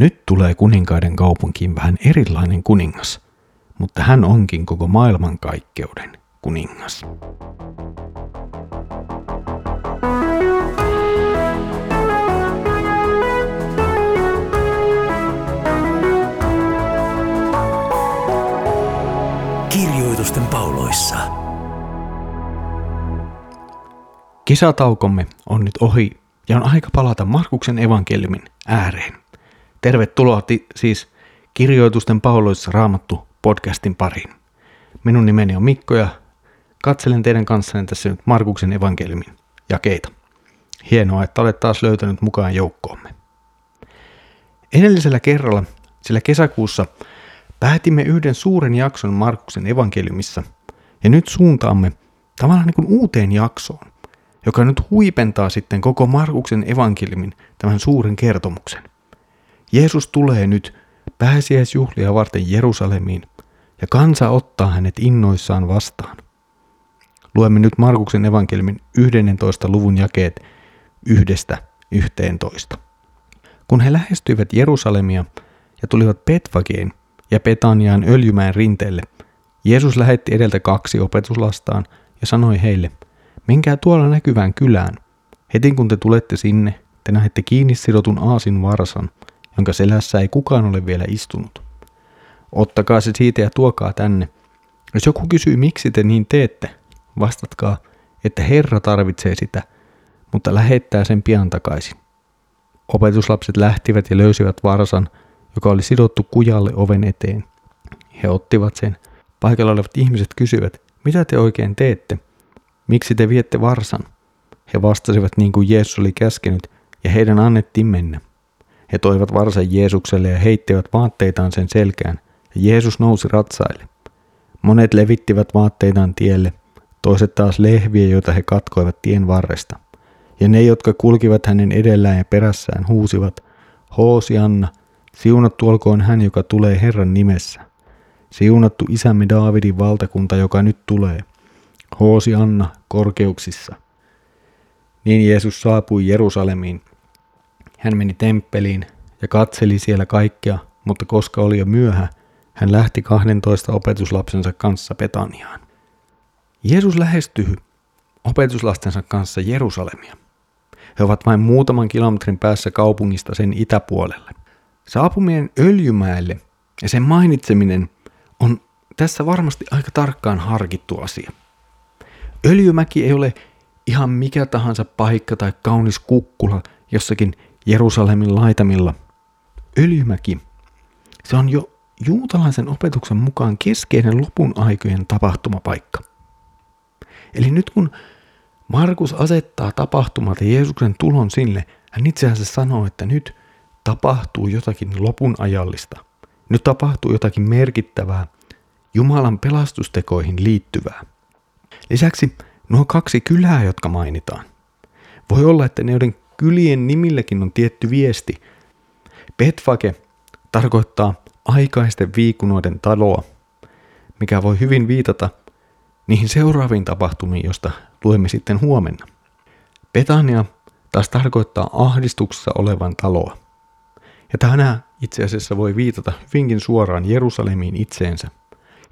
Nyt tulee kuninkaiden kaupunkiin vähän erilainen kuningas, mutta hän onkin koko maailmankaikkeuden kuningas. Kirjoitusten pauloissa. Kisataukomme on nyt ohi ja on aika palata Markuksen evankeliumin ääreen. Tervetuloa ti- siis Kirjoitusten pauloissa raamattu podcastin pariin. Minun nimeni on Mikko ja katselen teidän kanssanne tässä nyt Markuksen evankeliumin jakeita. Hienoa, että olet taas löytänyt mukaan joukkoomme. Edellisellä kerralla, sillä kesäkuussa, päätimme yhden suuren jakson Markuksen evankeliumissa ja nyt suuntaamme tavallaan niin kuin uuteen jaksoon, joka nyt huipentaa sitten koko Markuksen evankeliumin tämän suuren kertomuksen. Jeesus tulee nyt pääsiäisjuhlia varten Jerusalemiin ja kansa ottaa hänet innoissaan vastaan. Luemme nyt Markuksen evankeliumin 11. luvun jakeet yhdestä yhteentoista. Kun he lähestyivät Jerusalemia ja tulivat Petvageen ja Petaniaan öljymäen rinteelle, Jeesus lähetti edeltä kaksi opetuslastaan ja sanoi heille, menkää tuolla näkyvään kylään. Heti kun te tulette sinne, te näette kiinni sidotun aasin varsan, jonka selässä ei kukaan ole vielä istunut. Ottakaa se siitä ja tuokaa tänne. Jos joku kysyy, miksi te niin teette, vastatkaa, että Herra tarvitsee sitä, mutta lähettää sen pian takaisin. Opetuslapset lähtivät ja löysivät varsan, joka oli sidottu kujalle oven eteen. He ottivat sen. Paikalla olevat ihmiset kysyivät, mitä te oikein teette? Miksi te viette varsan? He vastasivat niin kuin Jeesus oli käskenyt, ja heidän annettiin mennä. He toivat varsan Jeesukselle ja heittivät vaatteitaan sen selkään, ja Jeesus nousi ratsaille. Monet levittivät vaatteitaan tielle, toiset taas lehviä, joita he katkoivat tien varresta. Ja ne, jotka kulkivat hänen edellään ja perässään, huusivat, Hoosianna, siunattu olkoon hän, joka tulee Herran nimessä. Siunattu isämme Daavidin valtakunta, joka nyt tulee. Hoosianna korkeuksissa. Niin Jeesus saapui Jerusalemiin. Hän meni temppeliin ja katseli siellä kaikkea, mutta koska oli jo myöhä, hän lähti 12 opetuslapsensa kanssa Betaniaan. Jeesus lähestyy opetuslastensa kanssa Jerusalemia. He ovat vain muutaman kilometrin päässä kaupungista sen itäpuolelle. Saapuminen Öljymäelle ja sen mainitseminen on tässä varmasti aika tarkkaan harkittu asia. Öljymäki ei ole ihan mikä tahansa paikka tai kaunis kukkula jossakin Jerusalemin laitamilla. Öljymäki, se on jo juutalaisen opetuksen mukaan keskeinen lopun aikojen tapahtumapaikka. Eli nyt kun Markus asettaa tapahtumat ja Jeesuksen tulon sille, hän itse asiassa sanoo, että nyt tapahtuu jotakin lopun ajallista. Nyt tapahtuu jotakin merkittävää, Jumalan pelastustekoihin liittyvää. Lisäksi nuo kaksi kylää, jotka mainitaan. Voi olla, että ne joiden kylien nimilläkin on tietty viesti. Betfage tarkoittaa aikaisten viikunoiden taloa, mikä voi hyvin viitata niihin seuraaviin tapahtumiin, josta luemme sitten huomenna. Betania taas tarkoittaa ahdistuksessa olevan taloa. Ja tänään itse asiassa voi viitata hyvinkin suoraan Jerusalemiin itseensä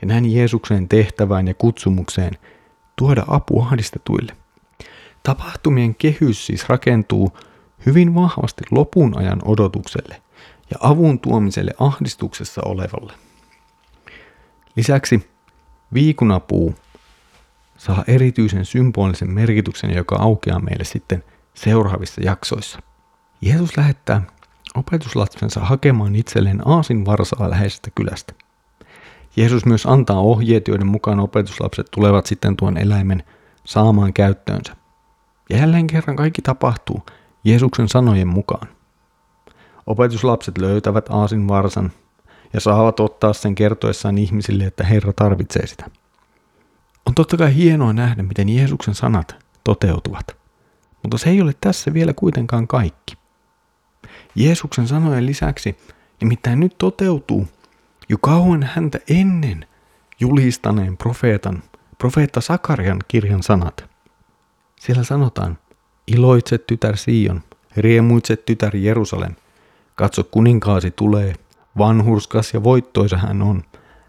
ja näin Jeesuksen tehtävään ja kutsumukseen tuoda apu ahdistetuille. Tapahtumien kehys siis rakentuu hyvin vahvasti lopun ajan odotukselle ja avun tuomiselle ahdistuksessa olevalle. Lisäksi viikunapuu saa erityisen symbolisen merkityksen, joka aukeaa meille sitten seuraavissa jaksoissa. Jeesus lähettää opetuslapsensa hakemaan itselleen aasin varsaa läheisestä kylästä. Jeesus myös antaa ohjeet, joiden mukaan opetuslapset tulevat sitten tuon eläimen saamaan käyttöönsä. Ja jälleen kerran kaikki tapahtuu Jeesuksen sanojen mukaan. Opetuslapset löytävät aasin varsan ja saavat ottaa sen kertoessaan ihmisille, että Herra tarvitsee sitä. On totta kai hienoa nähdä, miten Jeesuksen sanat toteutuvat. Mutta se ei ole tässä vielä kuitenkaan kaikki. Jeesuksen sanojen lisäksi nimittäin nyt toteutuu jo kauan häntä ennen julistaneen profeetan, profeetta Sakarian kirjan sanat. Siellä sanotaan, iloitse tytär Sion, riemuitse tytär Jerusalem, Katso, kuninkaasi tulee, vanhurskas ja voittoisa hän on.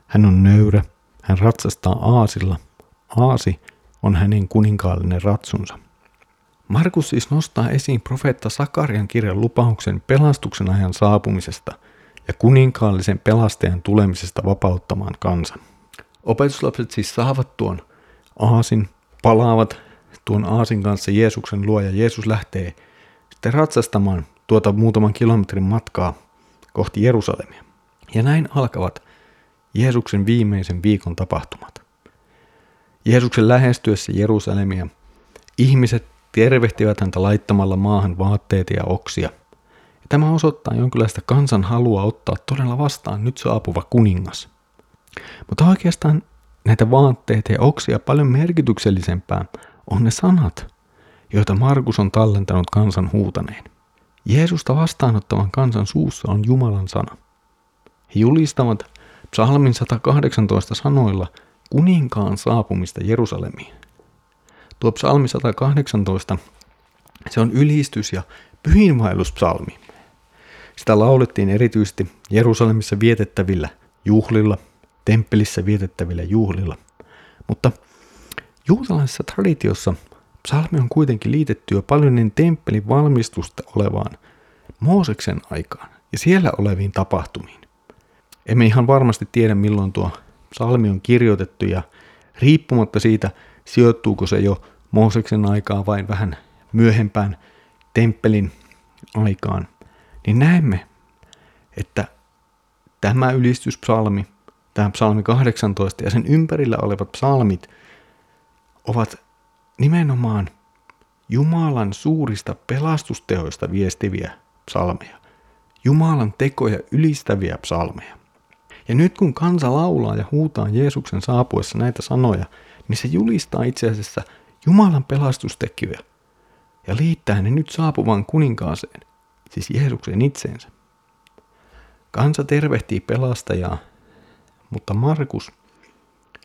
Hän on nöyrä, hän ratsastaa aasilla. Aasi on hänen kuninkaallinen ratsunsa. Markus siis nostaa esiin profeetta Sakarian kirjan lupauksen pelastuksen ajan saapumisesta ja kuninkaallisen pelastajan tulemisesta vapauttamaan kansan. Opetuslapset siis saavat tuon aasin, palaavat tuon aasin kanssa Jeesuksen luo ja Jeesus lähtee sitten ratsastamaan tuota muutaman kilometrin matkaa kohti Jerusalemia. Ja näin alkavat Jeesuksen viimeisen viikon tapahtumat. Jeesuksen lähestyessä Jerusalemia ihmiset tervehtivät häntä laittamalla maahan vaatteita ja oksia. Ja tämä osoittaa jonkinlaista kansan halua ottaa todella vastaan nyt saapuva kuningas. Mutta oikeastaan näitä vaatteita ja oksia paljon merkityksellisempää on ne sanat, joita Markus on tallentanut kansan huutaneen. Jeesusta vastaanottavan kansan suussa on Jumalan sana. He julistavat psalmin 118 sanoilla kuninkaan saapumista Jerusalemiin. Tuo psalmi 118, se on ylistys ja pyhinvaelluspsalmi. Sitä laulettiin erityisesti Jerusalemissa vietettävillä juhlilla, temppelissä vietettävillä juhlilla. Mutta juutalaisessa traditiossa psalmi on kuitenkin liitetty jo paljon niin temppelin valmistusta olevaan Mooseksen aikaan ja siellä oleviin tapahtumiin. Emme ihan varmasti tiedä milloin tuo psalmi on kirjoitettu ja riippumatta siitä, sijoittuuko se jo Mooseksen aikaa vai vähän myöhempään temppelin aikaan, niin näemme, että tämä ylistyspsalmi, tämä psalmi 18 ja sen ympärillä olevat psalmit ovat nimenomaan Jumalan suurista pelastustehoista viestiviä psalmeja. Jumalan tekoja ylistäviä psalmeja. Ja nyt kun kansa laulaa ja huutaa Jeesuksen saapuessa näitä sanoja, niin se julistaa itse asiassa Jumalan pelastustekijöä ja liittää ne nyt saapuvaan kuninkaaseen, siis Jeesuksen itseensä. Kansa tervehtii pelastajaa, mutta Markus,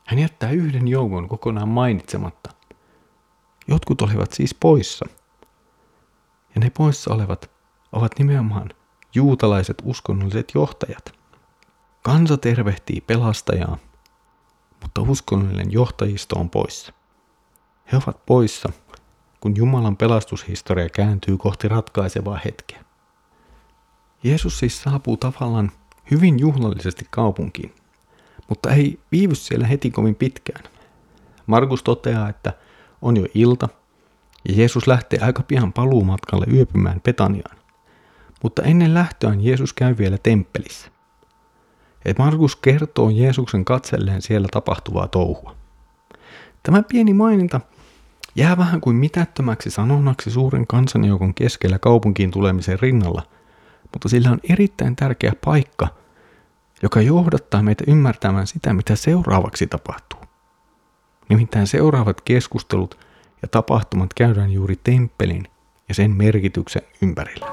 hän jättää yhden joukon kokonaan mainitsematta. Jotkut olivat siis poissa. Ja ne poissa olevat ovat nimenomaan juutalaiset uskonnolliset johtajat. Kansa tervehtii pelastajaa, mutta uskonnollinen johtajisto on poissa. He ovat poissa, kun Jumalan pelastushistoria kääntyy kohti ratkaisevaa hetkeä. Jeesus siis saapuu tavallaan hyvin juhlallisesti kaupunkiin, mutta ei viivy siellä heti kovin pitkään. Markus toteaa, että on jo ilta ja Jeesus lähtee aika pian paluumatkalle yöpymään Petaniaan. Mutta ennen lähtöään Jeesus käy vielä temppelissä. Et Markus kertoo Jeesuksen katselleen siellä tapahtuvaa touhua. Tämä pieni maininta jää vähän kuin mitättömäksi sanonnaksi suuren kansanjoukon keskellä kaupunkiin tulemisen rinnalla, mutta sillä on erittäin tärkeä paikka, joka johdattaa meitä ymmärtämään sitä, mitä seuraavaksi tapahtuu. Nimittäin seuraavat keskustelut ja tapahtumat käydään juuri temppelin ja sen merkityksen ympärillä.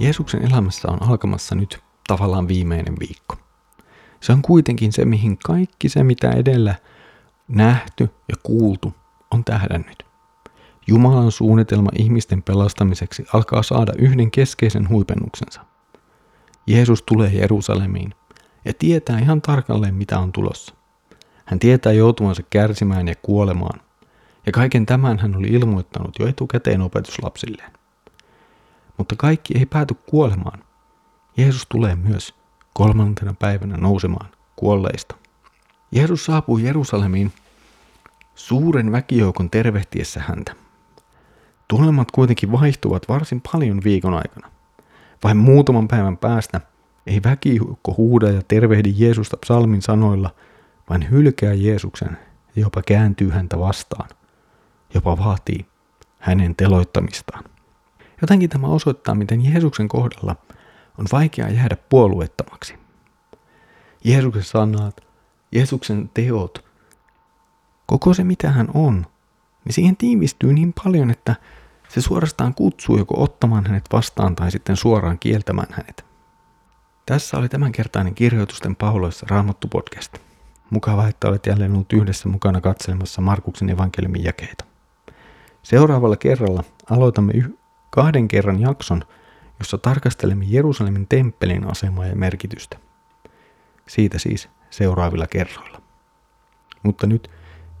Jeesuksen elämässä on alkamassa nyt tavallaan viimeinen viikko. Se on kuitenkin se, mihin kaikki se, mitä edellä nähty ja kuultu, on tähdännyt. Jumalan suunnitelma ihmisten pelastamiseksi alkaa saada yhden keskeisen huipennuksensa. Jeesus tulee Jerusalemiin ja tietää ihan tarkalleen, mitä on tulossa. Hän tietää joutuvansa kärsimään ja kuolemaan, ja kaiken tämän hän oli ilmoittanut jo etukäteen opetuslapsilleen. Mutta kaikki ei pääty kuolemaan. Jeesus tulee myös kolmantena päivänä nousemaan kuolleista. Jeesus saapuu Jerusalemiin suuren väkijoukon tervehtiessä häntä. Tunnelmat kuitenkin vaihtuvat varsin paljon viikon aikana. Vain muutaman päivän päästä ei väkijoukko huuda ja tervehdi Jeesusta psalmin sanoilla, vaan hylkää Jeesuksen ja jopa kääntyy häntä vastaan. Jopa vaatii hänen teloittamistaan. Jotenkin tämä osoittaa, miten Jeesuksen kohdalla on vaikea jäädä puolueettomaksi. Jeesuksen sanat, Jeesuksen teot, koko se mitä hän on, niin siihen tiivistyy niin paljon, että se suorastaan kutsuu joko ottamaan hänet vastaan tai sitten suoraan kieltämään hänet. Tässä oli tämänkertainen kirjoitusten pauloissa Raamattu podcast. Mukava, että olet jälleen ollut yhdessä mukana katselemassa Markuksen evankeliumin jakeita. Seuraavalla kerralla aloitamme yh- kahden kerran jakson, jossa tarkastelemme Jerusalemin temppelin asemaa ja merkitystä. Siitä siis seuraavilla kerroilla. Mutta nyt